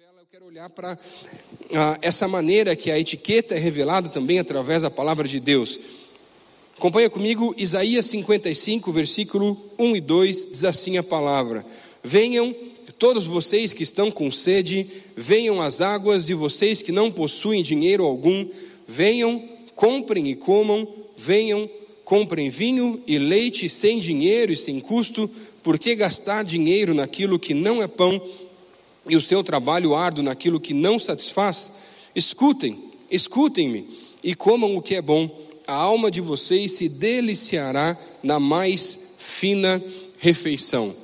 revela, eu quero olhar para ah, essa maneira que a etiqueta é revelada também através da palavra de Deus. Acompanha comigo Isaías 55, versículo 1 e 2, diz assim a palavra: Venham todos vocês que estão com sede, venham às águas, e vocês que não possuem dinheiro algum, venham, comprem e comam, venham, comprem vinho e leite sem dinheiro e sem custo, porque gastar dinheiro naquilo que não é pão e o seu trabalho árduo naquilo que não satisfaz, escutem, escutem-me e comam o que é bom, a alma de vocês se deliciará na mais fina refeição.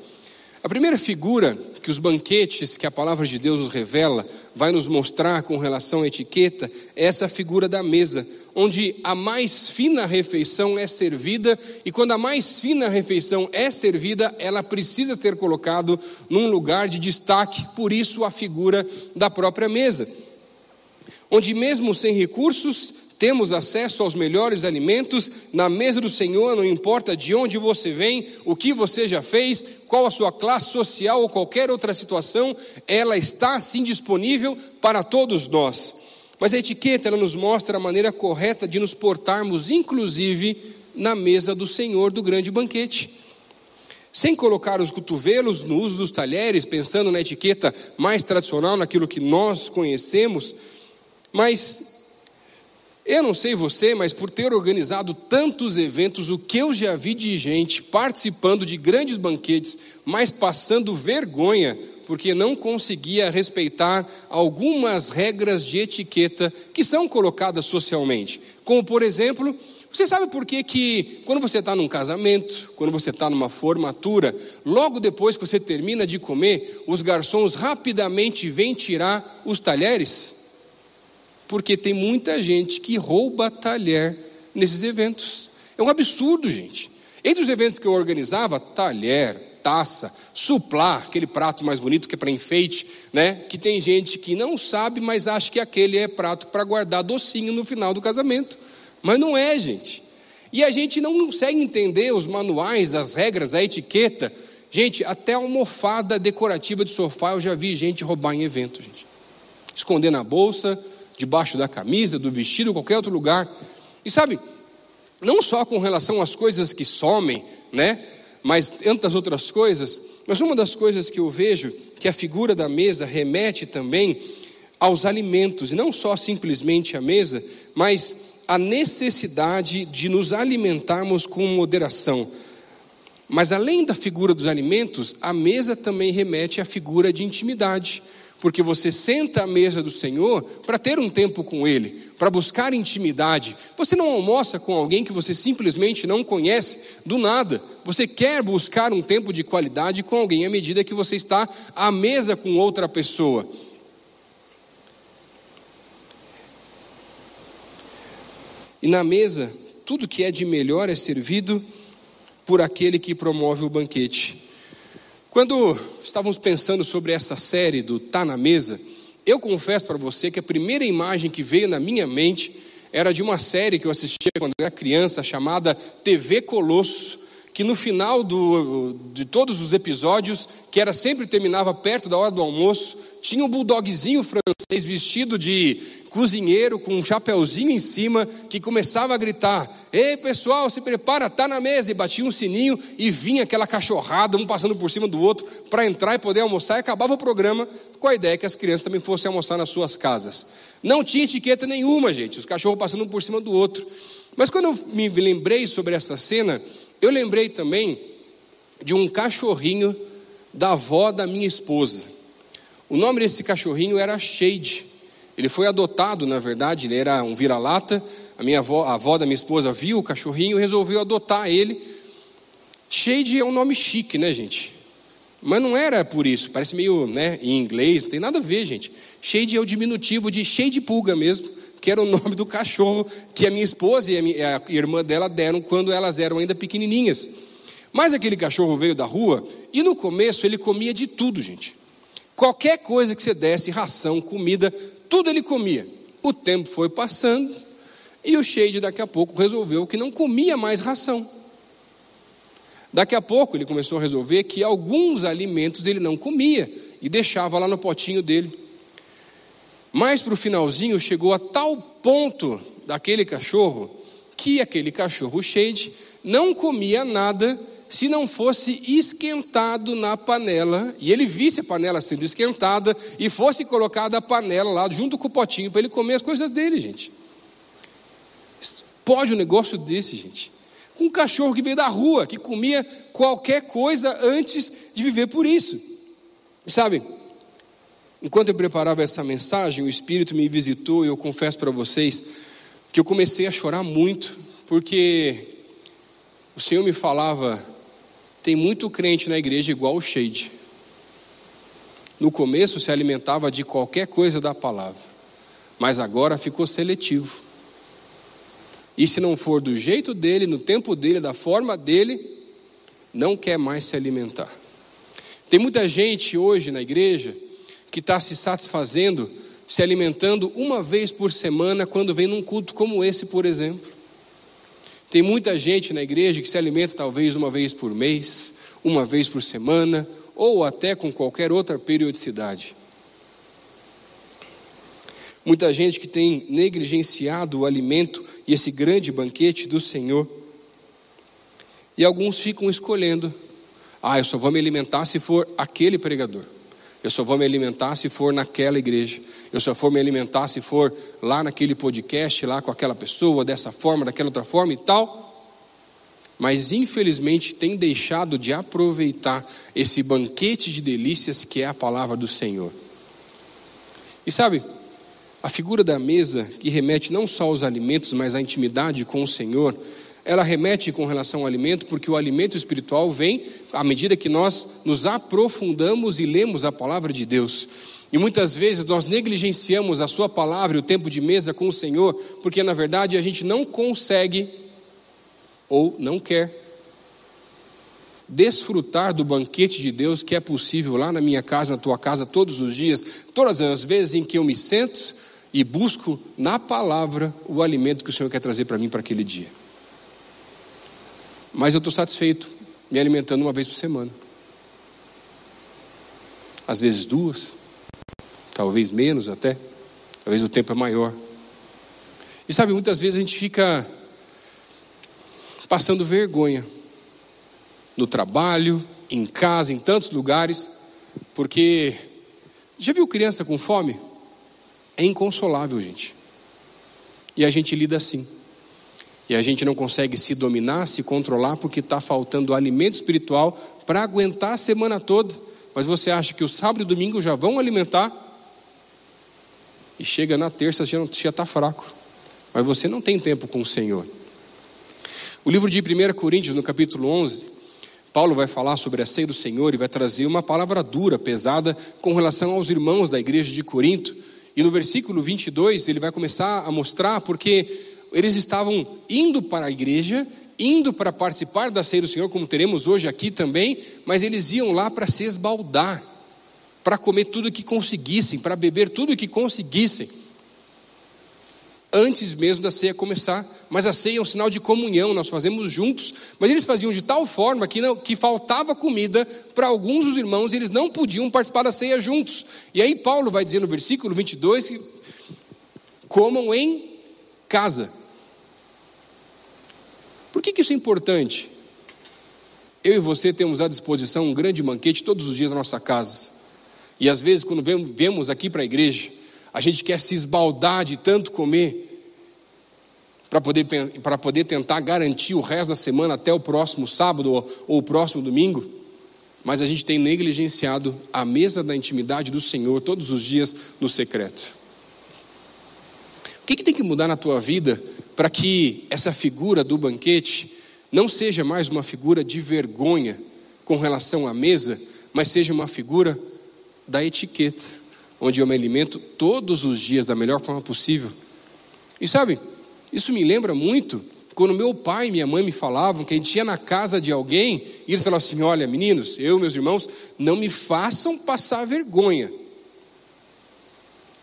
A primeira figura que os banquetes que a palavra de Deus nos revela vai nos mostrar com relação à etiqueta é essa figura da mesa, onde a mais fina refeição é servida, e quando a mais fina refeição é servida, ela precisa ser colocado num lugar de destaque, por isso a figura da própria mesa. Onde mesmo sem recursos, temos acesso aos melhores alimentos na mesa do Senhor, não importa de onde você vem, o que você já fez, qual a sua classe social ou qualquer outra situação, ela está sim disponível para todos nós. Mas a etiqueta ela nos mostra a maneira correta de nos portarmos, inclusive na mesa do Senhor do grande banquete. Sem colocar os cotovelos no uso dos talheres, pensando na etiqueta mais tradicional, naquilo que nós conhecemos, mas eu não sei você, mas por ter organizado tantos eventos, o que eu já vi de gente participando de grandes banquetes, mas passando vergonha porque não conseguia respeitar algumas regras de etiqueta que são colocadas socialmente. Como, por exemplo, você sabe por que, que quando você está num casamento, quando você está numa formatura, logo depois que você termina de comer, os garçons rapidamente vêm tirar os talheres? Porque tem muita gente que rouba talher nesses eventos. É um absurdo, gente. Entre os eventos que eu organizava, talher, taça, suplar, aquele prato mais bonito que é para enfeite, né? Que tem gente que não sabe, mas acha que aquele é prato para guardar docinho no final do casamento. Mas não é, gente. E a gente não consegue entender os manuais, as regras, a etiqueta. Gente, até almofada decorativa de sofá eu já vi gente roubar em evento, gente. Esconder na bolsa, debaixo da camisa, do vestido, qualquer outro lugar. E sabe, não só com relação às coisas que somem, né? mas tantas outras coisas. Mas uma das coisas que eu vejo que a figura da mesa remete também aos alimentos, e não só simplesmente a mesa, mas a necessidade de nos alimentarmos com moderação. Mas além da figura dos alimentos, a mesa também remete à figura de intimidade porque você senta à mesa do Senhor para ter um tempo com Ele, para buscar intimidade. Você não almoça com alguém que você simplesmente não conhece do nada. Você quer buscar um tempo de qualidade com alguém à medida que você está à mesa com outra pessoa. E na mesa, tudo que é de melhor é servido por aquele que promove o banquete. Quando estávamos pensando sobre essa série do Tá na Mesa, eu confesso para você que a primeira imagem que veio na minha mente era de uma série que eu assistia quando era criança, chamada TV Colosso, que no final do, de todos os episódios, que era sempre terminava perto da hora do almoço, tinha um bulldogzinho francês vestido de cozinheiro com um chapeuzinho em cima que começava a gritar: Ei pessoal, se prepara, tá na mesa. E batia um sininho e vinha aquela cachorrada, um passando por cima do outro, para entrar e poder almoçar. E acabava o programa com a ideia que as crianças também fossem almoçar nas suas casas. Não tinha etiqueta nenhuma, gente, os cachorros passando por cima do outro. Mas quando eu me lembrei sobre essa cena, eu lembrei também de um cachorrinho da avó da minha esposa. O nome desse cachorrinho era Shade. Ele foi adotado, na verdade, ele era um vira-lata. A minha avó, a avó da minha esposa viu o cachorrinho e resolveu adotar ele. Shade é um nome chique, né, gente? Mas não era por isso, parece meio né, em inglês, não tem nada a ver, gente. Shade é o diminutivo de cheio de pulga mesmo, que era o nome do cachorro que a minha esposa e a, minha, a irmã dela deram quando elas eram ainda pequenininhas. Mas aquele cachorro veio da rua e no começo ele comia de tudo, gente. Qualquer coisa que você desse, ração, comida, tudo ele comia. O tempo foi passando e o Shade daqui a pouco resolveu que não comia mais ração. Daqui a pouco ele começou a resolver que alguns alimentos ele não comia e deixava lá no potinho dele. Mas para o finalzinho chegou a tal ponto daquele cachorro que aquele cachorro shade não comia nada se não fosse esquentado na panela, e ele visse a panela sendo esquentada, e fosse colocada a panela lá junto com o potinho para ele comer as coisas dele, gente. Pode um negócio desse, gente. Com um cachorro que veio da rua, que comia qualquer coisa antes de viver por isso. Sabe, enquanto eu preparava essa mensagem, o Espírito me visitou e eu confesso para vocês que eu comecei a chorar muito, porque o Senhor me falava tem muito crente na igreja igual o Shade. No começo se alimentava de qualquer coisa da palavra, mas agora ficou seletivo. E se não for do jeito dele, no tempo dele, da forma dele, não quer mais se alimentar. Tem muita gente hoje na igreja que está se satisfazendo, se alimentando uma vez por semana quando vem num culto como esse, por exemplo. Tem muita gente na igreja que se alimenta talvez uma vez por mês, uma vez por semana, ou até com qualquer outra periodicidade. Muita gente que tem negligenciado o alimento e esse grande banquete do Senhor. E alguns ficam escolhendo: ah, eu só vou me alimentar se for aquele pregador. Eu só vou me alimentar se for naquela igreja. Eu só vou me alimentar se for lá naquele podcast, lá com aquela pessoa, dessa forma, daquela outra forma e tal. Mas infelizmente tem deixado de aproveitar esse banquete de delícias que é a palavra do Senhor. E sabe, a figura da mesa, que remete não só aos alimentos, mas à intimidade com o Senhor, ela remete com relação ao alimento, porque o alimento espiritual vem à medida que nós nos aprofundamos e lemos a palavra de Deus. E muitas vezes nós negligenciamos a Sua palavra e o tempo de mesa com o Senhor, porque na verdade a gente não consegue ou não quer desfrutar do banquete de Deus que é possível lá na minha casa, na tua casa, todos os dias, todas as vezes em que eu me sento e busco na palavra o alimento que o Senhor quer trazer para mim para aquele dia. Mas eu estou satisfeito me alimentando uma vez por semana. Às vezes duas, talvez menos até, talvez o tempo é maior. E sabe, muitas vezes a gente fica passando vergonha no trabalho, em casa, em tantos lugares, porque já viu criança com fome? É inconsolável, gente. E a gente lida assim. E a gente não consegue se dominar, se controlar, porque está faltando alimento espiritual para aguentar a semana toda. Mas você acha que o sábado e o domingo já vão alimentar? E chega na terça já está fraco. Mas você não tem tempo com o Senhor. O livro de 1 Coríntios, no capítulo 11, Paulo vai falar sobre a ceia do Senhor e vai trazer uma palavra dura, pesada, com relação aos irmãos da igreja de Corinto. E no versículo 22, ele vai começar a mostrar porque eles estavam indo para a igreja, indo para participar da ceia do Senhor, como teremos hoje aqui também, mas eles iam lá para se esbaldar, para comer tudo que conseguissem, para beber tudo que conseguissem, antes mesmo da ceia começar. Mas a ceia é um sinal de comunhão, nós fazemos juntos, mas eles faziam de tal forma que, não, que faltava comida para alguns dos irmãos e eles não podiam participar da ceia juntos. E aí Paulo vai dizer no versículo 22 que comam em casa. Que, que isso é importante? Eu e você temos à disposição um grande banquete todos os dias na nossa casa. E às vezes, quando vemos aqui para a igreja, a gente quer se esbaldar de tanto comer, para poder, para poder tentar garantir o resto da semana até o próximo sábado ou, ou o próximo domingo, mas a gente tem negligenciado a mesa da intimidade do Senhor todos os dias no secreto. O que, que tem que mudar na tua vida para que essa figura do banquete não seja mais uma figura de vergonha com relação à mesa, mas seja uma figura da etiqueta, onde eu me alimento todos os dias da melhor forma possível. E sabe, isso me lembra muito quando meu pai e minha mãe me falavam que a gente ia na casa de alguém e eles falavam assim: Olha, meninos, eu meus irmãos, não me façam passar vergonha.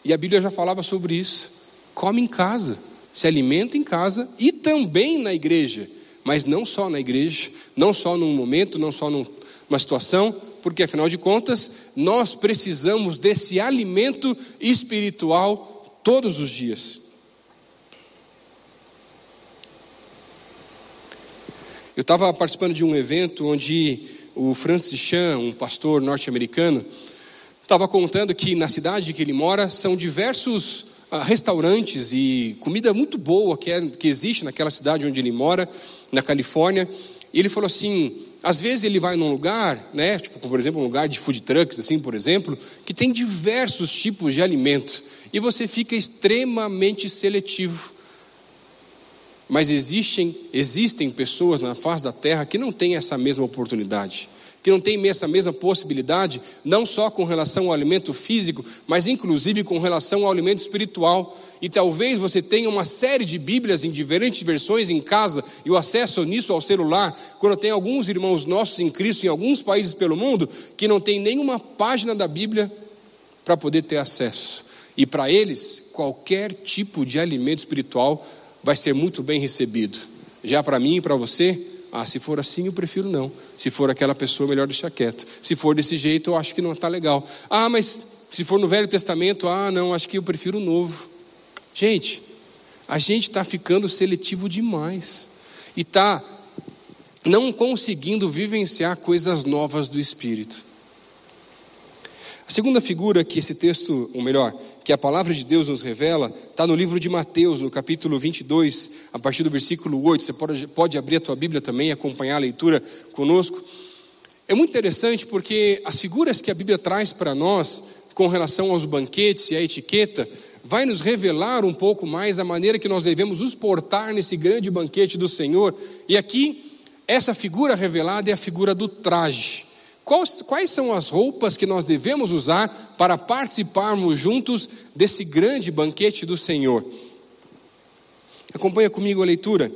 E a Bíblia já falava sobre isso. Come em casa se alimenta em casa e também na igreja, mas não só na igreja, não só num momento, não só numa situação, porque afinal de contas, nós precisamos desse alimento espiritual todos os dias. Eu estava participando de um evento onde o Francis Chan, um pastor norte-americano, estava contando que na cidade que ele mora são diversos restaurantes e comida muito boa que, é, que existe naquela cidade onde ele mora, na Califórnia. E ele falou assim: às vezes ele vai num lugar, né, tipo, por exemplo, um lugar de food trucks, assim, por exemplo, que tem diversos tipos de alimento e você fica extremamente seletivo. Mas existem, existem pessoas na face da terra que não têm essa mesma oportunidade, que não têm essa mesma possibilidade, não só com relação ao alimento físico, mas inclusive com relação ao alimento espiritual. E talvez você tenha uma série de Bíblias em diferentes versões em casa e o acesso nisso ao celular, quando tem alguns irmãos nossos em Cristo em alguns países pelo mundo que não tem nenhuma página da Bíblia para poder ter acesso. E para eles, qualquer tipo de alimento espiritual vai ser muito bem recebido. Já para mim e para você, ah, se for assim eu prefiro não. Se for aquela pessoa, melhor deixar quieto. Se for desse jeito, eu acho que não está legal. Ah, mas se for no Velho Testamento, ah, não, acho que eu prefiro o Novo. Gente, a gente está ficando seletivo demais e está não conseguindo vivenciar coisas novas do Espírito. A segunda figura que esse texto, ou melhor, que a palavra de Deus nos revela, está no livro de Mateus, no capítulo 22, a partir do versículo 8. Você pode, pode abrir a tua Bíblia também acompanhar a leitura conosco. É muito interessante porque as figuras que a Bíblia traz para nós, com relação aos banquetes e à etiqueta, vai nos revelar um pouco mais a maneira que nós devemos nos portar nesse grande banquete do Senhor. E aqui, essa figura revelada é a figura do traje. Quais, são as roupas que nós devemos usar para participarmos juntos desse grande banquete do Senhor? Acompanha comigo a leitura.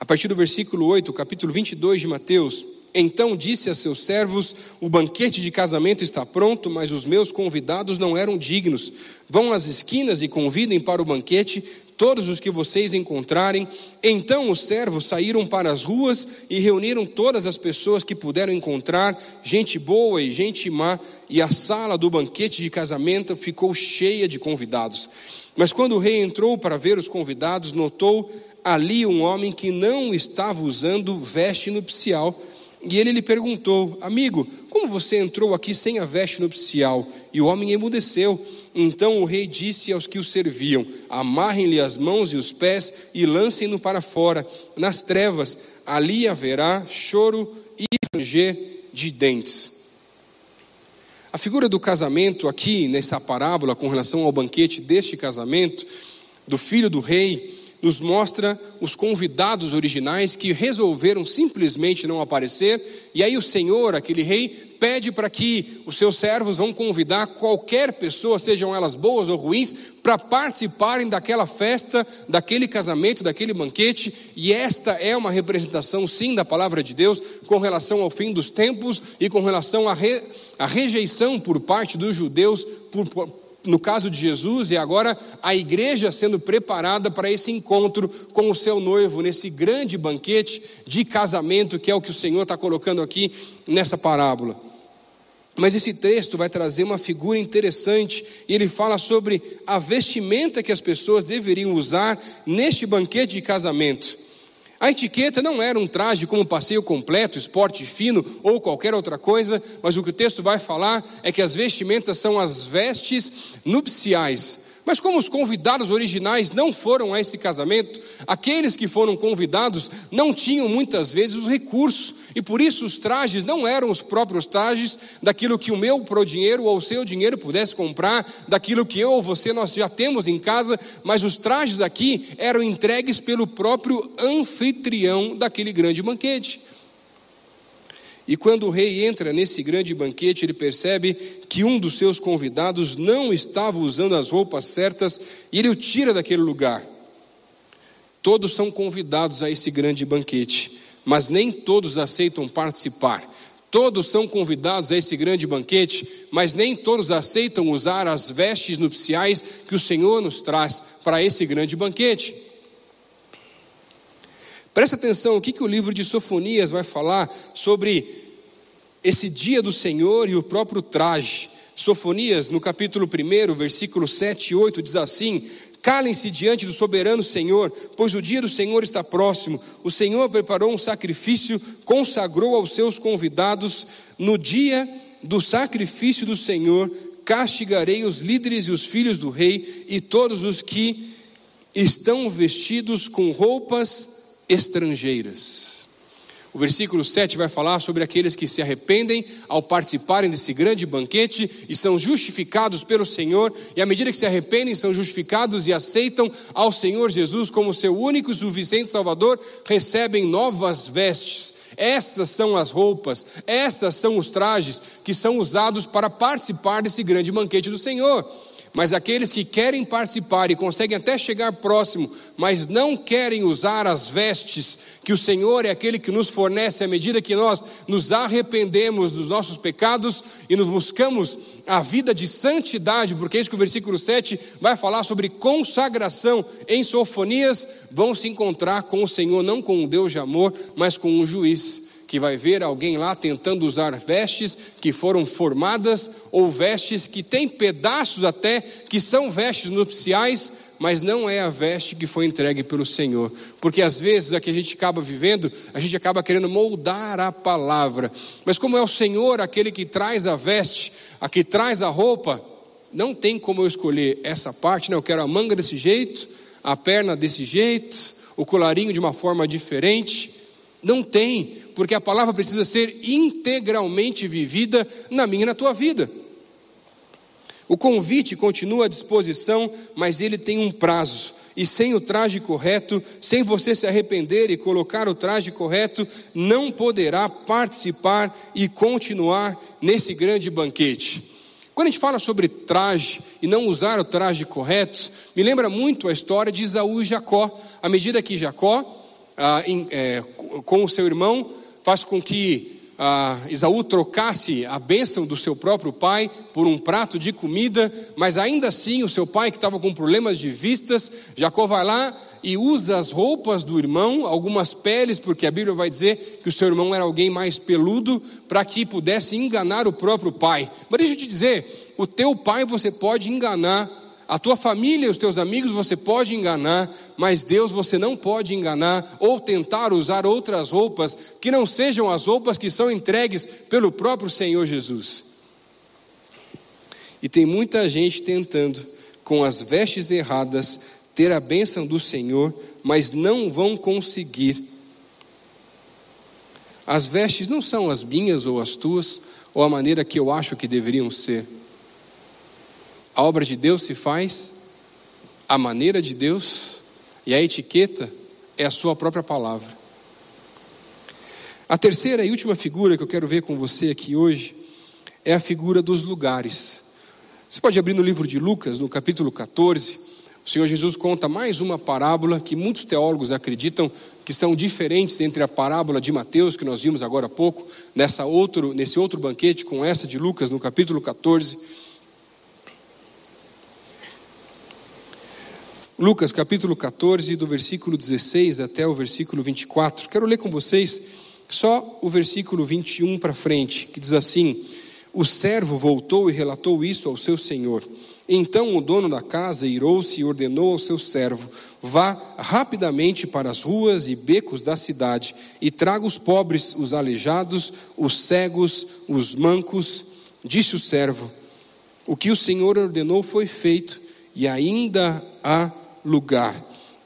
A partir do versículo 8, capítulo 22 de Mateus. Então disse a seus servos: O banquete de casamento está pronto, mas os meus convidados não eram dignos. Vão às esquinas e convidem para o banquete todos os que vocês encontrarem. Então os servos saíram para as ruas e reuniram todas as pessoas que puderam encontrar, gente boa e gente má, e a sala do banquete de casamento ficou cheia de convidados. Mas quando o rei entrou para ver os convidados, notou ali um homem que não estava usando veste nupcial. E ele lhe perguntou: Amigo, como você entrou aqui sem a veste nupcial? E o homem emudeceu. Então o rei disse aos que o serviam: Amarrem-lhe as mãos e os pés e lancem-no para fora, nas trevas. Ali haverá choro e ranger de dentes. A figura do casamento aqui, nessa parábola, com relação ao banquete deste casamento, do filho do rei, nos mostra os convidados originais que resolveram simplesmente não aparecer, e aí o Senhor, aquele rei, pede para que os seus servos vão convidar qualquer pessoa, sejam elas boas ou ruins, para participarem daquela festa, daquele casamento, daquele banquete, e esta é uma representação, sim, da palavra de Deus com relação ao fim dos tempos e com relação à, re, à rejeição por parte dos judeus por, no caso de Jesus, e agora a igreja sendo preparada para esse encontro com o seu noivo, nesse grande banquete de casamento, que é o que o Senhor está colocando aqui nessa parábola. Mas esse texto vai trazer uma figura interessante, e ele fala sobre a vestimenta que as pessoas deveriam usar neste banquete de casamento. A etiqueta não era um traje como passeio completo, esporte fino ou qualquer outra coisa, mas o que o texto vai falar é que as vestimentas são as vestes nupciais. Mas como os convidados originais não foram a esse casamento, aqueles que foram convidados não tinham muitas vezes os recursos, e por isso os trajes não eram os próprios trajes daquilo que o meu pro dinheiro ou o seu dinheiro pudesse comprar, daquilo que eu ou você nós já temos em casa, mas os trajes aqui eram entregues pelo próprio anfitrião daquele grande banquete. E quando o rei entra nesse grande banquete, ele percebe que um dos seus convidados não estava usando as roupas certas e ele o tira daquele lugar. Todos são convidados a esse grande banquete, mas nem todos aceitam participar. Todos são convidados a esse grande banquete, mas nem todos aceitam usar as vestes nupciais que o Senhor nos traz para esse grande banquete. Presta atenção, o que, que o livro de Sofonias vai falar sobre esse dia do Senhor e o próprio traje. Sofonias, no capítulo 1, versículo 7 e 8, diz assim: Calem-se diante do soberano Senhor, pois o dia do Senhor está próximo. O Senhor preparou um sacrifício, consagrou aos seus convidados. No dia do sacrifício do Senhor, castigarei os líderes e os filhos do rei e todos os que estão vestidos com roupas estrangeiras. O versículo 7 vai falar sobre aqueles que se arrependem ao participarem desse grande banquete e são justificados pelo Senhor, e à medida que se arrependem, são justificados e aceitam ao Senhor Jesus como seu único e suficiente Salvador, recebem novas vestes. Essas são as roupas, essas são os trajes que são usados para participar desse grande banquete do Senhor. Mas aqueles que querem participar e conseguem até chegar próximo, mas não querem usar as vestes que o Senhor é aquele que nos fornece à medida que nós nos arrependemos dos nossos pecados e nos buscamos a vida de santidade, porque é isso que o versículo 7 vai falar sobre consagração em sofonias, vão se encontrar com o Senhor, não com um Deus de amor, mas com um juiz que vai ver alguém lá tentando usar vestes que foram formadas ou vestes que têm pedaços até que são vestes nupciais, mas não é a veste que foi entregue pelo Senhor. Porque às vezes a que a gente acaba vivendo, a gente acaba querendo moldar a palavra. Mas como é o Senhor aquele que traz a veste, a que traz a roupa, não tem como eu escolher essa parte, não, eu quero a manga desse jeito, a perna desse jeito, o colarinho de uma forma diferente. Não tem, porque a palavra precisa ser integralmente vivida na minha e na tua vida. O convite continua à disposição, mas ele tem um prazo. E sem o traje correto, sem você se arrepender e colocar o traje correto, não poderá participar e continuar nesse grande banquete. Quando a gente fala sobre traje e não usar o traje correto, me lembra muito a história de Isaú e Jacó. À medida que Jacó, ah, em, é, com o seu irmão, faz com que ah, Isaú trocasse a bênção do seu próprio pai por um prato de comida, mas ainda assim o seu pai, que estava com problemas de vistas, Jacó vai lá e usa as roupas do irmão, algumas peles, porque a Bíblia vai dizer que o seu irmão era alguém mais peludo, para que pudesse enganar o próprio pai. Mas deixa eu te dizer: o teu pai você pode enganar a tua família e os teus amigos você pode enganar, mas Deus você não pode enganar ou tentar usar outras roupas que não sejam as roupas que são entregues pelo próprio Senhor Jesus. E tem muita gente tentando, com as vestes erradas, ter a bênção do Senhor, mas não vão conseguir. As vestes não são as minhas ou as tuas, ou a maneira que eu acho que deveriam ser. A obra de Deus se faz a maneira de Deus e a etiqueta é a sua própria palavra. A terceira e última figura que eu quero ver com você aqui hoje é a figura dos lugares. Você pode abrir no livro de Lucas, no capítulo 14. O Senhor Jesus conta mais uma parábola que muitos teólogos acreditam que são diferentes entre a parábola de Mateus, que nós vimos agora há pouco, nessa outro, nesse outro banquete, com essa de Lucas, no capítulo 14. Lucas capítulo 14, do versículo 16 até o versículo 24. Quero ler com vocês só o versículo 21 para frente, que diz assim: O servo voltou e relatou isso ao seu senhor. Então o dono da casa irou-se e ordenou ao seu servo: Vá rapidamente para as ruas e becos da cidade e traga os pobres, os aleijados, os cegos, os mancos. Disse o servo: O que o Senhor ordenou foi feito, e ainda há lugar.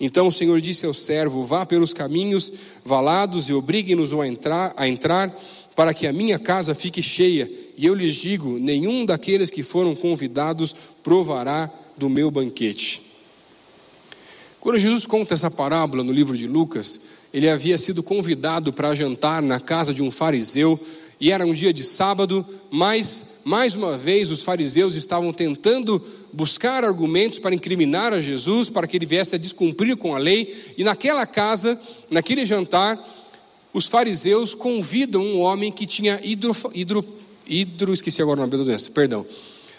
Então o Senhor disse ao servo: Vá pelos caminhos valados e obrigue-nos a entrar, a entrar, para que a minha casa fique cheia. E eu lhes digo: nenhum daqueles que foram convidados provará do meu banquete. Quando Jesus conta essa parábola no livro de Lucas, ele havia sido convidado para jantar na casa de um fariseu e era um dia de sábado, mas mais uma vez os fariseus estavam tentando buscar argumentos para incriminar a Jesus, para que ele viesse a descumprir com a lei, e naquela casa, naquele jantar, os fariseus convidam um homem que tinha hidro, hidro, hidro esqueci agora o nome da doença, perdão.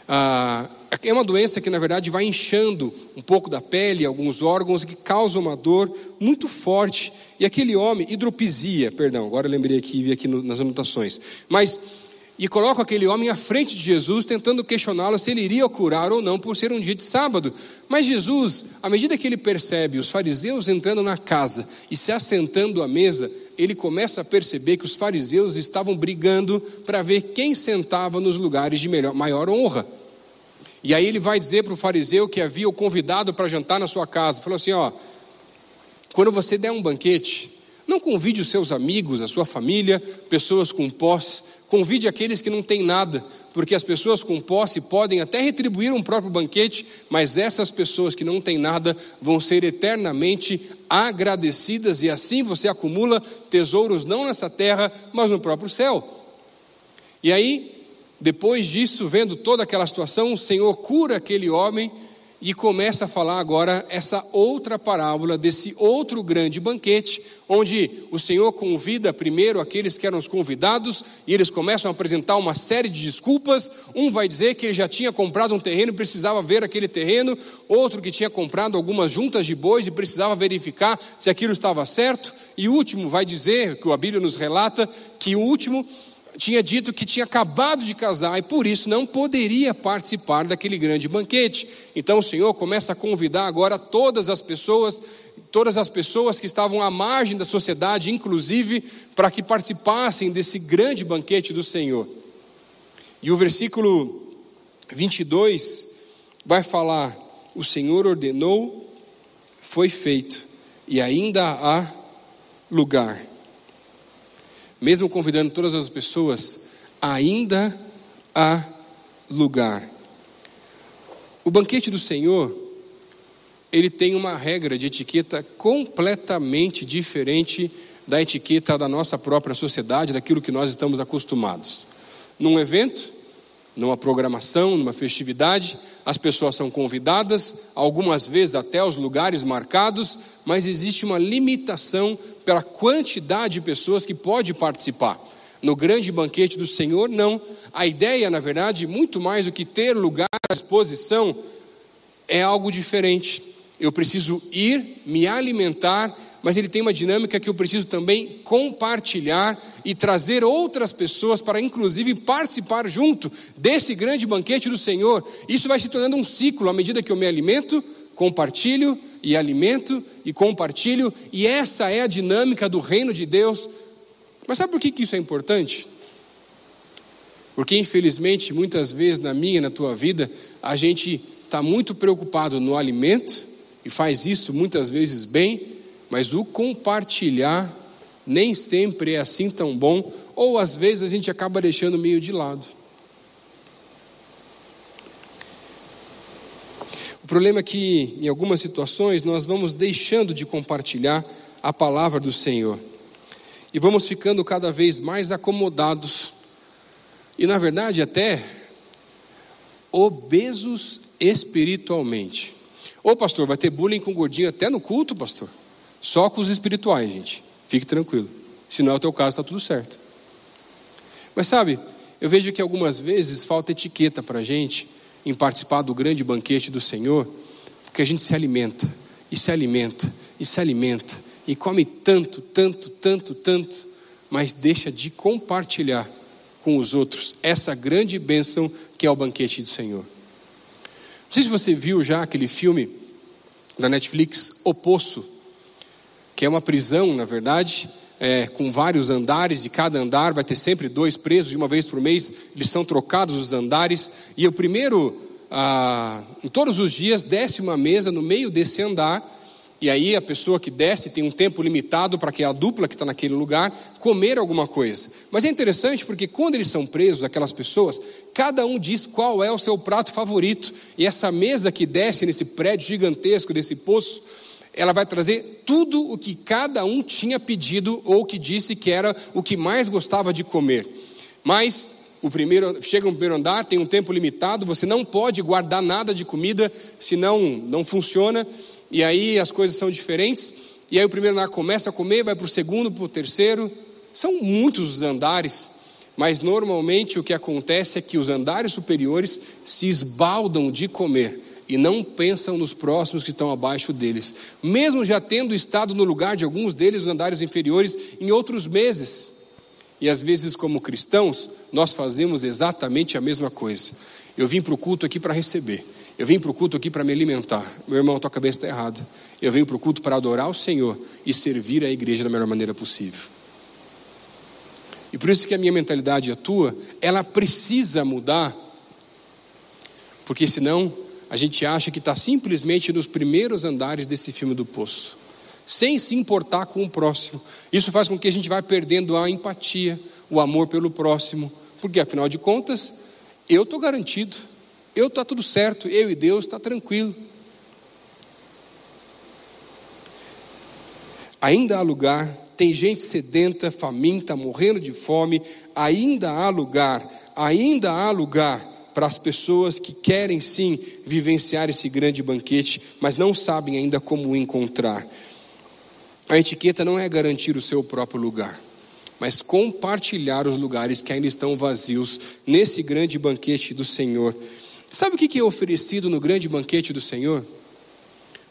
Ah, é uma doença que na verdade vai inchando um pouco da pele, alguns órgãos, que causa uma dor muito forte. E aquele homem, hidropisia, perdão, agora eu lembrei aqui, vi aqui no, nas anotações. Mas e colocam aquele homem à frente de Jesus, tentando questioná-lo se ele iria curar ou não por ser um dia de sábado. Mas Jesus, à medida que ele percebe os fariseus entrando na casa e se assentando à mesa, ele começa a perceber que os fariseus estavam brigando para ver quem sentava nos lugares de melhor, maior honra. E aí ele vai dizer para o fariseu que havia o convidado para jantar na sua casa: falou assim, ó, quando você der um banquete, não convide os seus amigos, a sua família, pessoas com posse, convide aqueles que não têm nada, porque as pessoas com posse podem até retribuir um próprio banquete, mas essas pessoas que não têm nada vão ser eternamente agradecidas e assim você acumula tesouros não nessa terra, mas no próprio céu. E aí, depois disso, vendo toda aquela situação, o Senhor cura aquele homem e começa a falar agora essa outra parábola desse outro grande banquete, onde o Senhor convida primeiro aqueles que eram os convidados e eles começam a apresentar uma série de desculpas. Um vai dizer que ele já tinha comprado um terreno e precisava ver aquele terreno, outro que tinha comprado algumas juntas de bois e precisava verificar se aquilo estava certo, e o último vai dizer, que a Bíblia nos relata, que o último tinha dito que tinha acabado de casar e por isso não poderia participar daquele grande banquete. Então o Senhor começa a convidar agora todas as pessoas, todas as pessoas que estavam à margem da sociedade, inclusive, para que participassem desse grande banquete do Senhor. E o versículo 22 vai falar: O Senhor ordenou, foi feito, e ainda há lugar mesmo convidando todas as pessoas, ainda há lugar. O banquete do Senhor, ele tem uma regra de etiqueta completamente diferente da etiqueta da nossa própria sociedade, daquilo que nós estamos acostumados. Num evento, numa programação, numa festividade, as pessoas são convidadas, algumas vezes até aos lugares marcados, mas existe uma limitação pela quantidade de pessoas que pode participar. No grande banquete do Senhor, não. A ideia, na verdade, muito mais do que ter lugar à disposição, é algo diferente. Eu preciso ir, me alimentar, mas ele tem uma dinâmica que eu preciso também compartilhar e trazer outras pessoas para, inclusive, participar junto desse grande banquete do Senhor. Isso vai se tornando um ciclo à medida que eu me alimento, compartilho e alimento e compartilho, e essa é a dinâmica do reino de Deus. Mas sabe por que, isso é importante? Porque, infelizmente, muitas vezes na minha e na tua vida, a gente está muito preocupado no alimento, e faz isso muitas vezes bem, mas o compartilhar nem sempre é assim tão bom, ou às vezes a gente acaba deixando meio de lado. problema é que, em algumas situações, nós vamos deixando de compartilhar a palavra do Senhor e vamos ficando cada vez mais acomodados e, na verdade, até obesos espiritualmente. Ô pastor, vai ter bullying com gordinho até no culto, pastor? Só com os espirituais, gente. Fique tranquilo. Se não é o teu caso, está tudo certo. Mas sabe, eu vejo que algumas vezes falta etiqueta para a gente em participar do grande banquete do Senhor, porque a gente se alimenta, e se alimenta, e se alimenta, e come tanto, tanto, tanto, tanto, mas deixa de compartilhar com os outros essa grande bênção que é o banquete do Senhor. Não sei se você viu já aquele filme da Netflix, O Poço, que é uma prisão, na verdade, é, com vários andares, e cada andar vai ter sempre dois presos, de uma vez por mês, eles são trocados os andares, e o primeiro, ah, em todos os dias, desce uma mesa no meio desse andar, e aí a pessoa que desce tem um tempo limitado para que a dupla que está naquele lugar comer alguma coisa. Mas é interessante porque quando eles são presos, aquelas pessoas, cada um diz qual é o seu prato favorito. E essa mesa que desce nesse prédio gigantesco desse poço, ela vai trazer tudo o que cada um tinha pedido ou que disse que era o que mais gostava de comer. Mas o primeiro chega no primeiro andar, tem um tempo limitado, você não pode guardar nada de comida, senão não funciona. E aí as coisas são diferentes. E aí o primeiro andar começa a comer, vai para o segundo, para o terceiro. São muitos os andares, mas normalmente o que acontece é que os andares superiores se esbaldam de comer e não pensam nos próximos que estão abaixo deles, mesmo já tendo estado no lugar de alguns deles, nos andares inferiores, em outros meses. E às vezes, como cristãos, nós fazemos exatamente a mesma coisa. Eu vim para o culto aqui para receber. Eu vim para o culto aqui para me alimentar. Meu irmão, tua cabeça está errada. Eu venho para o culto para adorar o Senhor e servir a igreja da melhor maneira possível. E por isso que a minha mentalidade e a tua, ela precisa mudar, porque senão a gente acha que está simplesmente nos primeiros andares desse filme do poço, sem se importar com o próximo. Isso faz com que a gente vá perdendo a empatia, o amor pelo próximo, porque afinal de contas, eu estou garantido, eu estou tudo certo, eu e Deus está tranquilo. Ainda há lugar tem gente sedenta, faminta, morrendo de fome, ainda há lugar, ainda há lugar para as pessoas que querem sim vivenciar esse grande banquete, mas não sabem ainda como o encontrar. A etiqueta não é garantir o seu próprio lugar, mas compartilhar os lugares que ainda estão vazios nesse grande banquete do Senhor. Sabe o que é oferecido no grande banquete do Senhor?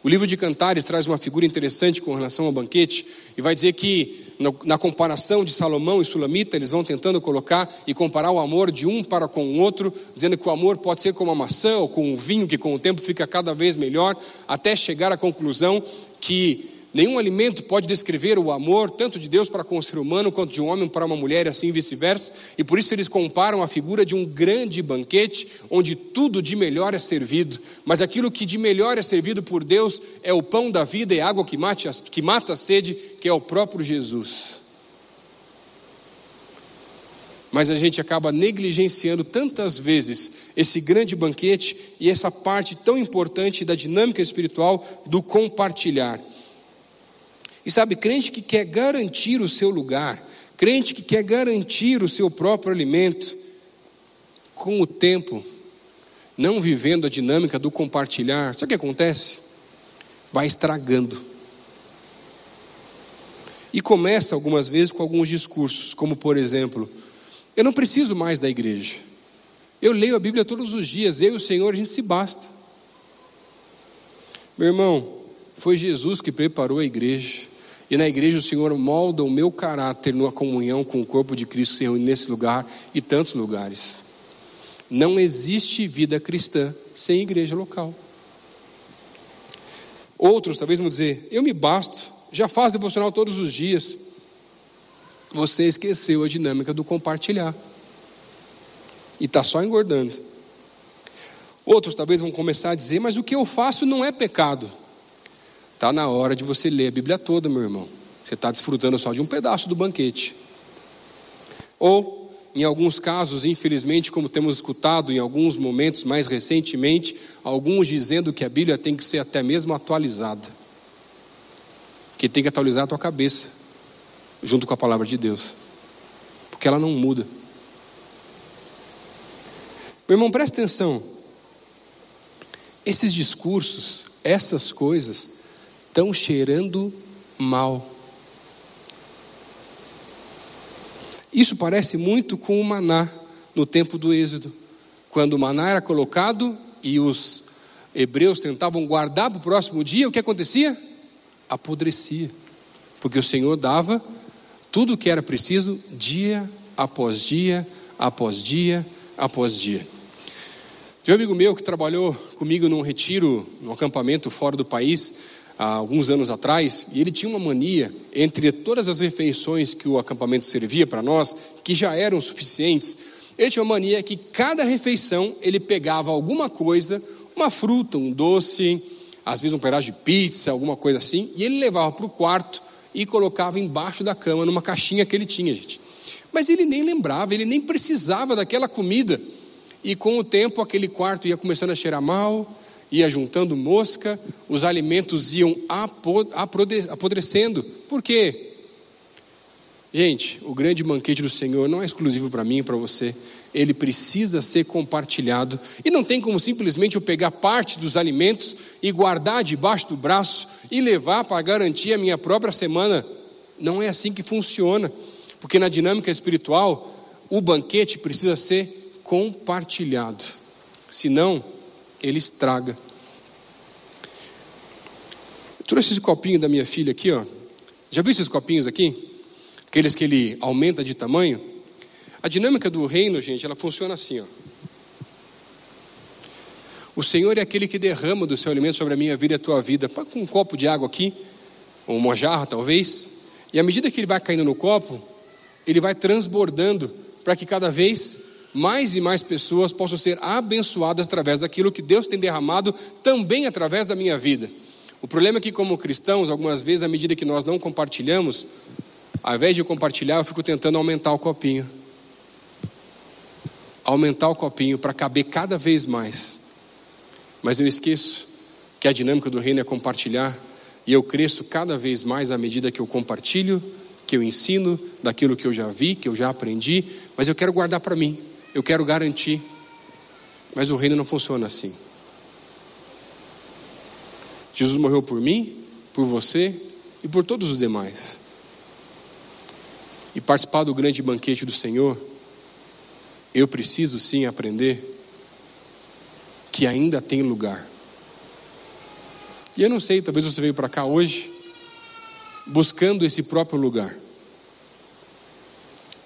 O livro de Cantares traz uma figura interessante com relação ao banquete e vai dizer que na comparação de Salomão e Sulamita, eles vão tentando colocar e comparar o amor de um para com o outro, dizendo que o amor pode ser como a maçã ou com o vinho, que com o tempo fica cada vez melhor, até chegar à conclusão que Nenhum alimento pode descrever o amor, tanto de Deus para com o ser humano, quanto de um homem para uma mulher, e assim vice-versa. E por isso eles comparam a figura de um grande banquete, onde tudo de melhor é servido. Mas aquilo que de melhor é servido por Deus é o pão da vida e água que, mate, que mata a sede, que é o próprio Jesus. Mas a gente acaba negligenciando tantas vezes esse grande banquete e essa parte tão importante da dinâmica espiritual do compartilhar. E sabe, crente que quer garantir o seu lugar, crente que quer garantir o seu próprio alimento, com o tempo, não vivendo a dinâmica do compartilhar, sabe o que acontece? Vai estragando. E começa algumas vezes com alguns discursos, como por exemplo, eu não preciso mais da igreja. Eu leio a Bíblia todos os dias, eu e o Senhor, a gente se basta. Meu irmão, foi Jesus que preparou a igreja. E na igreja o Senhor molda o meu caráter numa comunhão com o corpo de Cristo se nesse lugar e tantos lugares. Não existe vida cristã sem igreja local. Outros talvez vão dizer: Eu me basto, já faço devocional todos os dias. Você esqueceu a dinâmica do compartilhar e está só engordando. Outros talvez vão começar a dizer: Mas o que eu faço não é pecado. Está na hora de você ler a Bíblia toda, meu irmão. Você está desfrutando só de um pedaço do banquete. Ou, em alguns casos, infelizmente, como temos escutado em alguns momentos mais recentemente, alguns dizendo que a Bíblia tem que ser até mesmo atualizada. Que tem que atualizar a tua cabeça, junto com a palavra de Deus. Porque ela não muda. Meu irmão, presta atenção. Esses discursos, essas coisas, estão cheirando mal. Isso parece muito com o maná no tempo do Êxodo, quando o maná era colocado e os hebreus tentavam guardar para o próximo dia, o que acontecia? Apodrecia, porque o Senhor dava tudo o que era preciso dia após dia, após dia, após dia. Tem um amigo meu que trabalhou comigo num retiro, num acampamento fora do país, há alguns anos atrás, e ele tinha uma mania, entre todas as refeições que o acampamento servia para nós, que já eram suficientes, ele tinha uma mania que cada refeição ele pegava alguma coisa, uma fruta, um doce, às vezes um pedaço de pizza, alguma coisa assim, e ele levava para o quarto e colocava embaixo da cama, numa caixinha que ele tinha, gente. Mas ele nem lembrava, ele nem precisava daquela comida. E com o tempo aquele quarto ia começando a cheirar mal, ia juntando mosca, os alimentos iam apodrecendo. Por quê? Gente, o grande banquete do Senhor não é exclusivo para mim e para você. Ele precisa ser compartilhado. E não tem como simplesmente eu pegar parte dos alimentos e guardar debaixo do braço e levar para garantir a minha própria semana. Não é assim que funciona. Porque na dinâmica espiritual, o banquete precisa ser compartilhado. Senão, ele estraga. Eu trouxe esse copinho da minha filha aqui, ó. Já viu esses copinhos aqui? aqueles que ele aumenta de tamanho. A dinâmica do reino, gente, ela funciona assim, ó. O Senhor é aquele que derrama do seu alimento sobre a minha vida e a tua vida. Com um copo de água aqui, ou uma jarra talvez, e à medida que ele vai caindo no copo, ele vai transbordando para que cada vez mais e mais pessoas possam ser abençoadas através daquilo que Deus tem derramado também através da minha vida. O problema é que, como cristãos, algumas vezes, à medida que nós não compartilhamos, ao invés de compartilhar, eu fico tentando aumentar o copinho. Aumentar o copinho para caber cada vez mais. Mas eu esqueço que a dinâmica do reino é compartilhar, e eu cresço cada vez mais à medida que eu compartilho, que eu ensino, daquilo que eu já vi, que eu já aprendi, mas eu quero guardar para mim, eu quero garantir. Mas o reino não funciona assim. Jesus morreu por mim, por você e por todos os demais. E participar do grande banquete do Senhor, eu preciso sim aprender que ainda tem lugar. E eu não sei, talvez você veio para cá hoje buscando esse próprio lugar.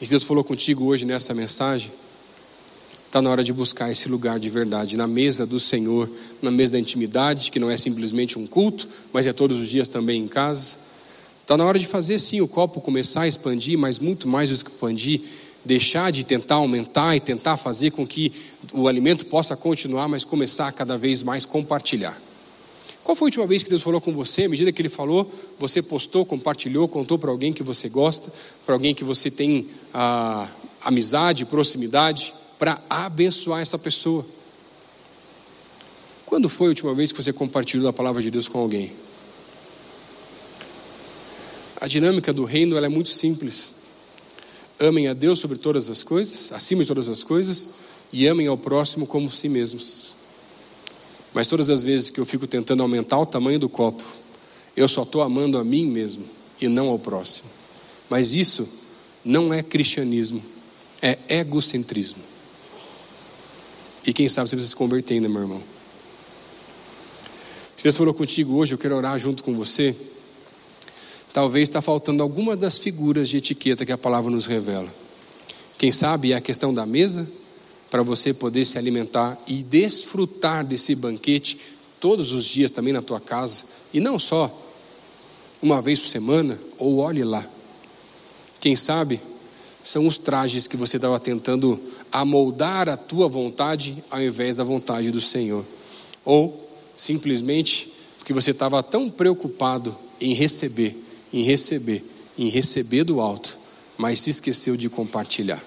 E se Deus falou contigo hoje nessa mensagem, Está na hora de buscar esse lugar de verdade, na mesa do Senhor, na mesa da intimidade, que não é simplesmente um culto, mas é todos os dias também em casa. Está na hora de fazer sim o copo começar a expandir, mas muito mais do que expandir, deixar de tentar aumentar e tentar fazer com que o alimento possa continuar, mas começar a cada vez mais compartilhar. Qual foi a última vez que Deus falou com você? À medida que Ele falou, você postou, compartilhou, contou para alguém que você gosta, para alguém que você tem ah, amizade, proximidade para abençoar essa pessoa. Quando foi a última vez que você compartilhou a palavra de Deus com alguém? A dinâmica do reino é muito simples. Amem a Deus sobre todas as coisas, acima de todas as coisas, e amem ao próximo como si mesmos. Mas todas as vezes que eu fico tentando aumentar o tamanho do copo, eu só estou amando a mim mesmo e não ao próximo. Mas isso não é cristianismo, é egocentrismo. E quem sabe você precisa se converter ainda, meu irmão. Se Deus falou contigo hoje, eu quero orar junto com você. Talvez está faltando alguma das figuras de etiqueta que a palavra nos revela. Quem sabe é a questão da mesa, para você poder se alimentar e desfrutar desse banquete todos os dias também na tua casa. E não só uma vez por semana, ou olhe lá. Quem sabe são os trajes que você estava tentando amoldar a tua vontade ao invés da vontade do Senhor. Ou simplesmente porque você estava tão preocupado em receber, em receber, em receber do alto, mas se esqueceu de compartilhar.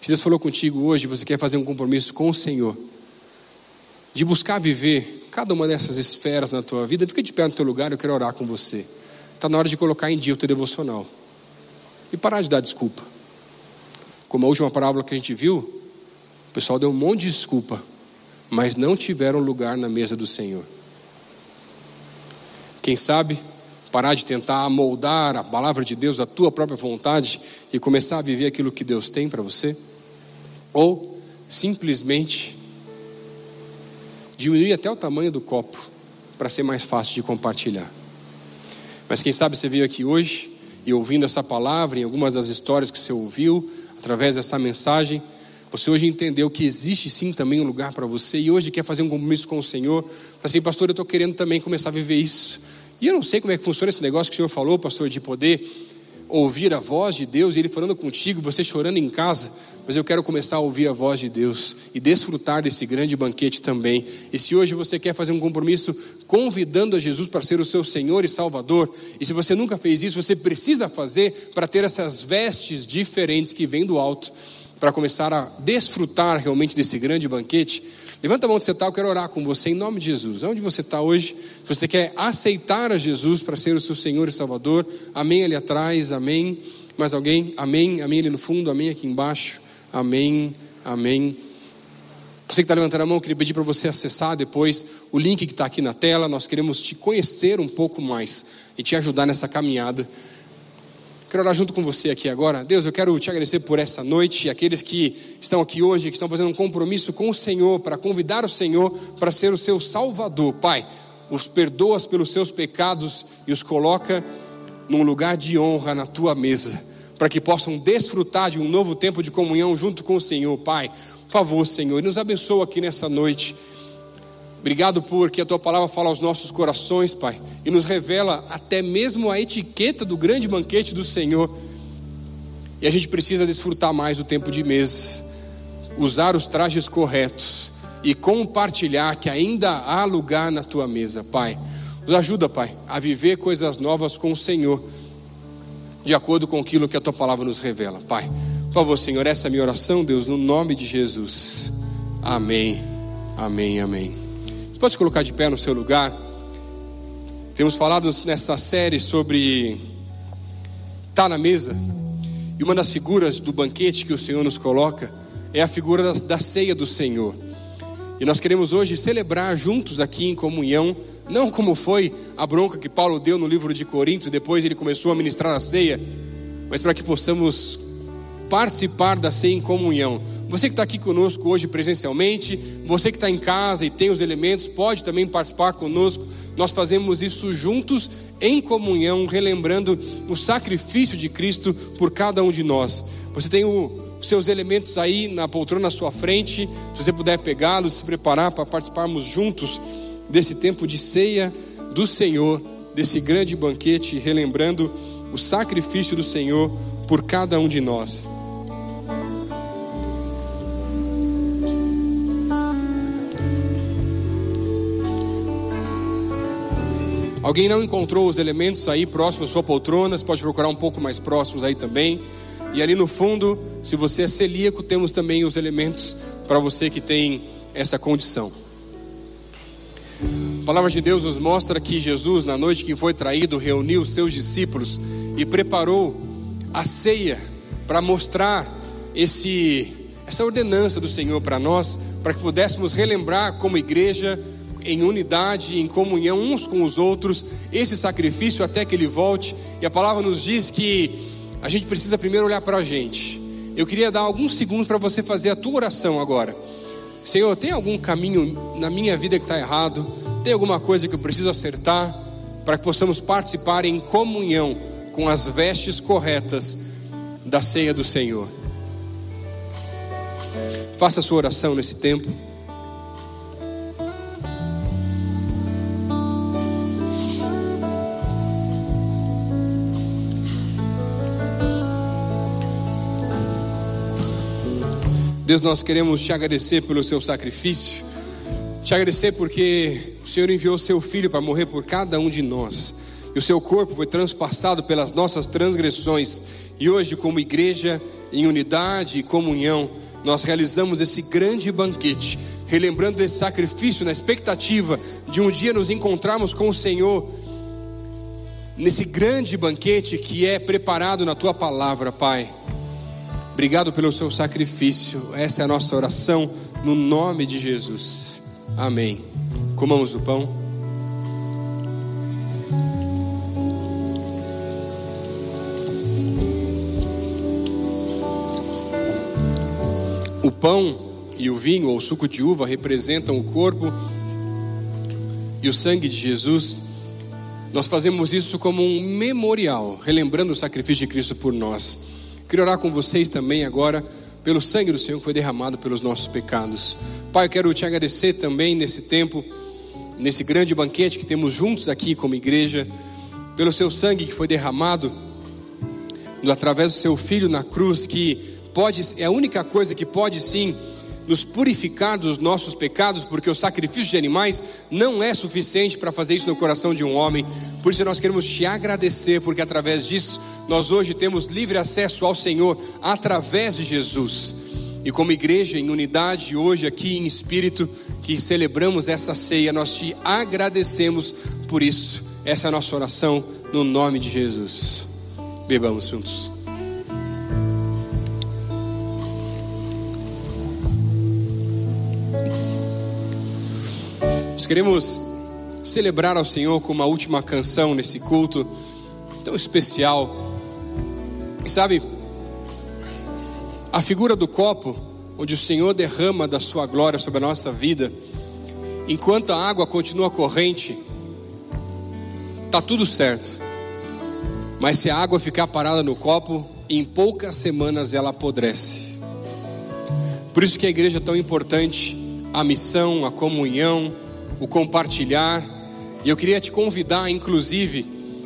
Se Deus falou contigo hoje, você quer fazer um compromisso com o Senhor, de buscar viver cada uma dessas esferas na tua vida, fica de pé no teu lugar, eu quero orar com você. Está na hora de colocar em dia o teu devocional e parar de dar desculpa. Como a última parábola que a gente viu, o pessoal deu um monte de desculpa, mas não tiveram lugar na mesa do Senhor. Quem sabe parar de tentar amoldar a palavra de Deus à tua própria vontade e começar a viver aquilo que Deus tem para você? Ou simplesmente diminuir até o tamanho do copo para ser mais fácil de compartilhar. Mas quem sabe você veio aqui hoje e ouvindo essa palavra, em algumas das histórias que você ouviu, através dessa mensagem, você hoje entendeu que existe sim também um lugar para você e hoje quer fazer um compromisso com o Senhor. Assim, pastor, eu estou querendo também começar a viver isso. E eu não sei como é que funciona esse negócio que o Senhor falou, pastor, de poder ouvir a voz de Deus e Ele falando contigo, você chorando em casa, mas eu quero começar a ouvir a voz de Deus e desfrutar desse grande banquete também. E se hoje você quer fazer um compromisso convidando a Jesus para ser o seu Senhor e Salvador, e se você nunca fez isso, você precisa fazer para ter essas vestes diferentes que vêm do alto, para começar a desfrutar realmente desse grande banquete. Levanta a mão onde você está, eu quero orar com você em nome de Jesus. Onde você está hoje? Se você quer aceitar a Jesus para ser o seu Senhor e Salvador, amém ali atrás, amém. Mais alguém? Amém, amém ali no fundo, amém aqui embaixo, amém, amém. Você que está levantando a mão, eu queria pedir para você acessar depois o link que está aqui na tela. Nós queremos te conhecer um pouco mais e te ajudar nessa caminhada Quero orar junto com você aqui agora. Deus, eu quero te agradecer por essa noite e aqueles que estão aqui hoje, que estão fazendo um compromisso com o Senhor, para convidar o Senhor para ser o seu Salvador. Pai, os perdoas pelos seus pecados e os coloca num lugar de honra na tua mesa, para que possam desfrutar de um novo tempo de comunhão junto com o Senhor, Pai. Por favor, Senhor, e nos abençoa aqui nessa noite. Obrigado porque a tua palavra fala aos nossos corações, Pai, e nos revela até mesmo a etiqueta do grande banquete do Senhor. E a gente precisa desfrutar mais do tempo de mesa, usar os trajes corretos e compartilhar que ainda há lugar na tua mesa, Pai. Nos ajuda, Pai, a viver coisas novas com o Senhor, de acordo com aquilo que a tua palavra nos revela, Pai. Por favor, Senhor, essa é a minha oração, Deus, no nome de Jesus. Amém, amém, amém. Você pode colocar de pé no seu lugar? Temos falado nessa série sobre tá na mesa, e uma das figuras do banquete que o Senhor nos coloca é a figura da ceia do Senhor. E nós queremos hoje celebrar juntos aqui em comunhão, não como foi a bronca que Paulo deu no livro de Coríntios, depois ele começou a ministrar a ceia, mas para que possamos participar da ceia em comunhão. Você que está aqui conosco hoje presencialmente, você que está em casa e tem os elementos, pode também participar conosco. Nós fazemos isso juntos em comunhão, relembrando o sacrifício de Cristo por cada um de nós. Você tem os seus elementos aí na poltrona à sua frente, se você puder pegá-los, se preparar para participarmos juntos desse tempo de ceia do Senhor, desse grande banquete, relembrando o sacrifício do Senhor por cada um de nós. Alguém não encontrou os elementos aí próximos à sua poltrona, você pode procurar um pouco mais próximos aí também. E ali no fundo, se você é celíaco, temos também os elementos para você que tem essa condição. A palavra de Deus nos mostra que Jesus, na noite que foi traído, reuniu os seus discípulos e preparou a ceia para mostrar esse essa ordenança do Senhor para nós, para que pudéssemos relembrar como igreja em unidade, em comunhão uns com os outros, esse sacrifício até que ele volte. E a palavra nos diz que a gente precisa primeiro olhar para a gente. Eu queria dar alguns segundos para você fazer a tua oração agora. Senhor, tem algum caminho na minha vida que está errado? Tem alguma coisa que eu preciso acertar? Para que possamos participar em comunhão com as vestes corretas da ceia do Senhor. Faça a sua oração nesse tempo. Deus, nós queremos te agradecer pelo seu sacrifício, te agradecer porque o Senhor enviou seu filho para morrer por cada um de nós, e o seu corpo foi transpassado pelas nossas transgressões, e hoje, como igreja, em unidade e comunhão, nós realizamos esse grande banquete, relembrando desse sacrifício na expectativa de um dia nos encontrarmos com o Senhor, nesse grande banquete que é preparado na tua palavra, Pai. Obrigado pelo seu sacrifício. Essa é a nossa oração no nome de Jesus. Amém. Comamos o pão. O pão e o vinho ou suco de uva representam o corpo e o sangue de Jesus. Nós fazemos isso como um memorial, relembrando o sacrifício de Cristo por nós. Queria orar com vocês também agora pelo sangue do Senhor que foi derramado pelos nossos pecados. Pai, eu quero te agradecer também nesse tempo, nesse grande banquete que temos juntos aqui como igreja, pelo seu sangue que foi derramado através do seu filho na cruz, que pode é a única coisa que pode sim nos purificar dos nossos pecados, porque o sacrifício de animais não é suficiente para fazer isso no coração de um homem. Por isso nós queremos te agradecer, porque através disso nós hoje temos livre acesso ao Senhor através de Jesus. E como igreja em unidade, hoje aqui em espírito, que celebramos essa ceia, nós te agradecemos por isso. Essa é a nossa oração no nome de Jesus. Bebamos juntos. Queremos celebrar ao Senhor com uma última canção nesse culto tão especial. E sabe, a figura do copo, onde o Senhor derrama da sua glória sobre a nossa vida, enquanto a água continua corrente, está tudo certo. Mas se a água ficar parada no copo, em poucas semanas ela apodrece. Por isso que a igreja é tão importante, a missão, a comunhão, o compartilhar. E eu queria te convidar, inclusive,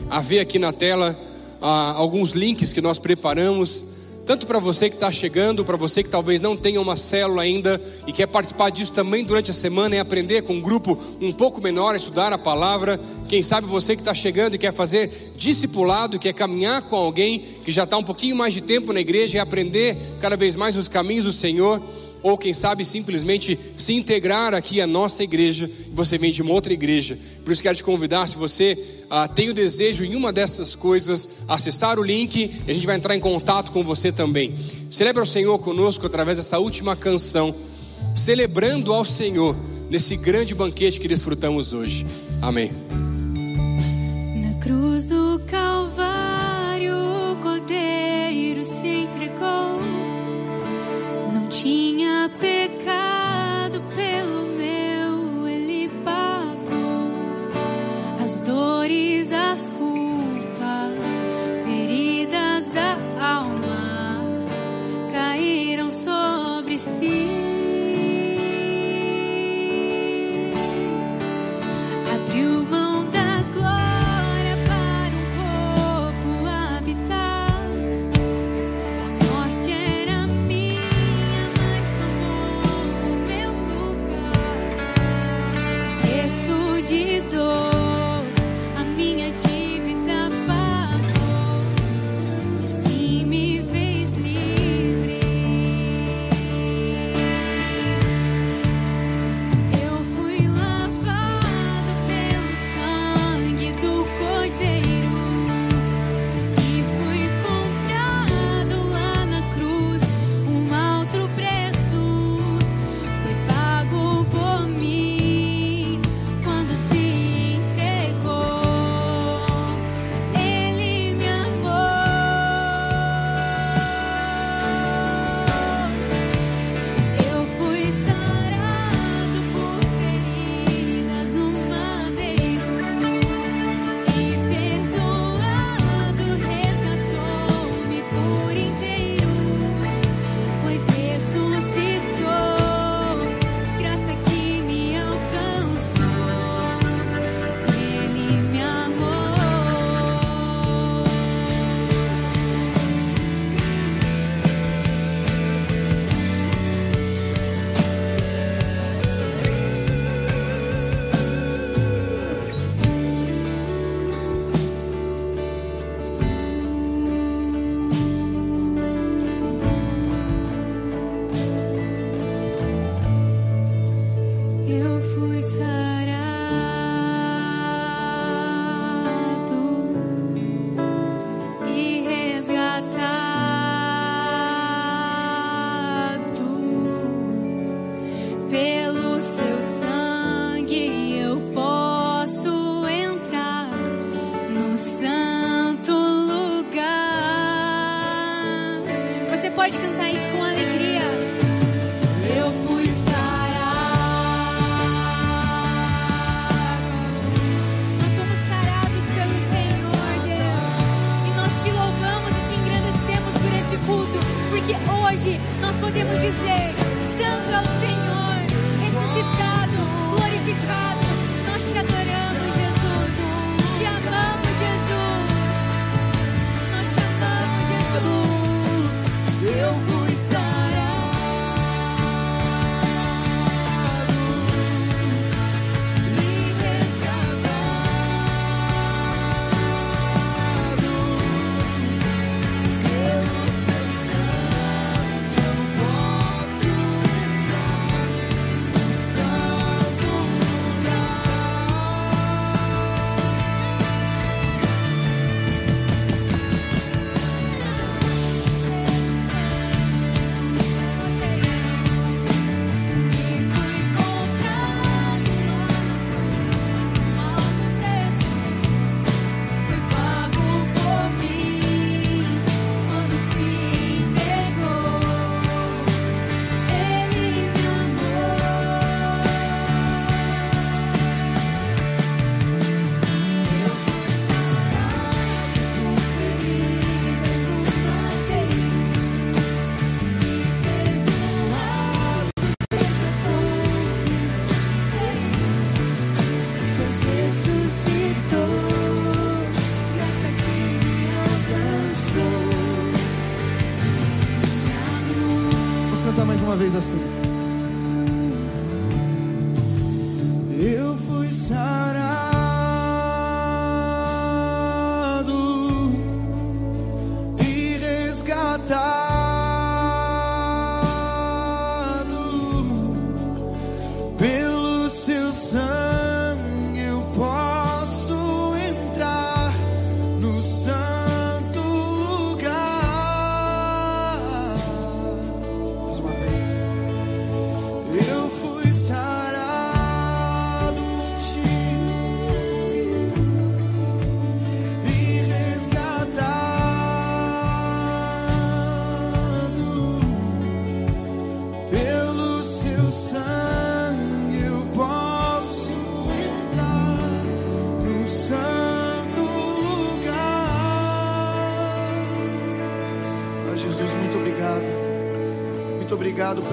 a ver aqui na tela ah, alguns links que nós preparamos tanto para você que está chegando, para você que talvez não tenha uma célula ainda e quer participar disso também durante a semana e aprender com um grupo um pouco menor, estudar a palavra. Quem sabe você que está chegando e quer fazer discipulado, quer caminhar com alguém que já está um pouquinho mais de tempo na igreja e aprender cada vez mais os caminhos do Senhor ou quem sabe simplesmente se integrar aqui à nossa igreja, você vem de uma outra igreja. Por isso quero te convidar, se você ah, tem o desejo em uma dessas coisas, acessar o link e a gente vai entrar em contato com você também. Celebra o Senhor conosco através dessa última canção, celebrando ao Senhor nesse grande banquete que desfrutamos hoje. Amém. Na cruz do Calvário, Cordeiro caíram sobre si.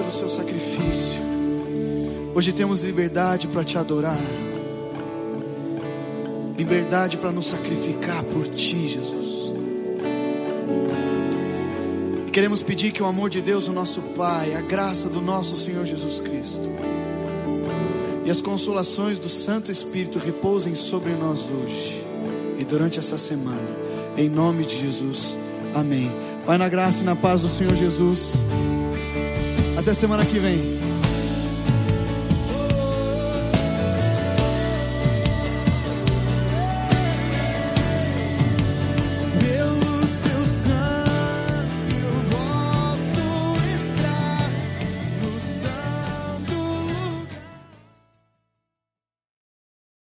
Pelo seu sacrifício. Hoje temos liberdade para te adorar. Liberdade para nos sacrificar por ti, Jesus. E queremos pedir que o amor de Deus, o nosso Pai, a graça do nosso Senhor Jesus Cristo e as consolações do Santo Espírito repousem sobre nós hoje e durante essa semana. Em nome de Jesus. Amém. Vai na graça e na paz do Senhor Jesus. Até semana que vem.